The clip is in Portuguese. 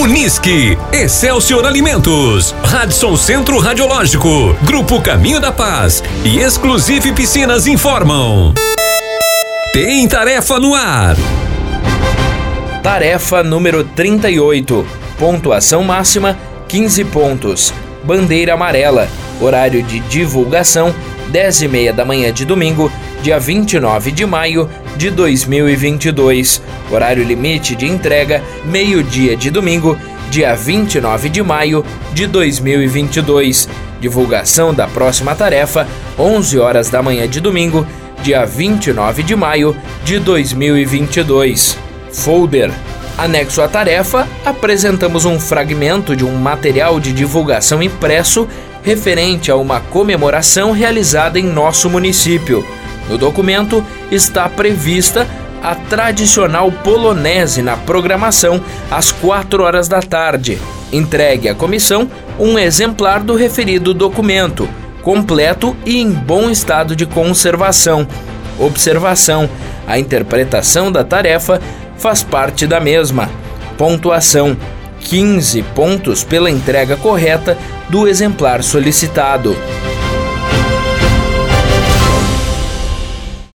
Unisque, Excelsior Alimentos, Radisson Centro Radiológico, Grupo Caminho da Paz e Exclusive Piscinas informam. Tem tarefa no ar. Tarefa número 38. Pontuação máxima 15 pontos. Bandeira amarela. Horário de divulgação 10 e meia da manhã de domingo, dia 29 de maio de 2022. Horário limite de entrega meio-dia de domingo, dia 29 de maio de 2022. Divulgação da próxima tarefa 11 horas da manhã de domingo, dia 29 de maio de 2022. Folder Anexo à tarefa, apresentamos um fragmento de um material de divulgação impresso referente a uma comemoração realizada em nosso município. No documento está prevista a tradicional polonese na programação às 4 horas da tarde. Entregue à comissão um exemplar do referido documento, completo e em bom estado de conservação. Observação: a interpretação da tarefa faz parte da mesma. Pontuação: 15 pontos pela entrega correta do exemplar solicitado.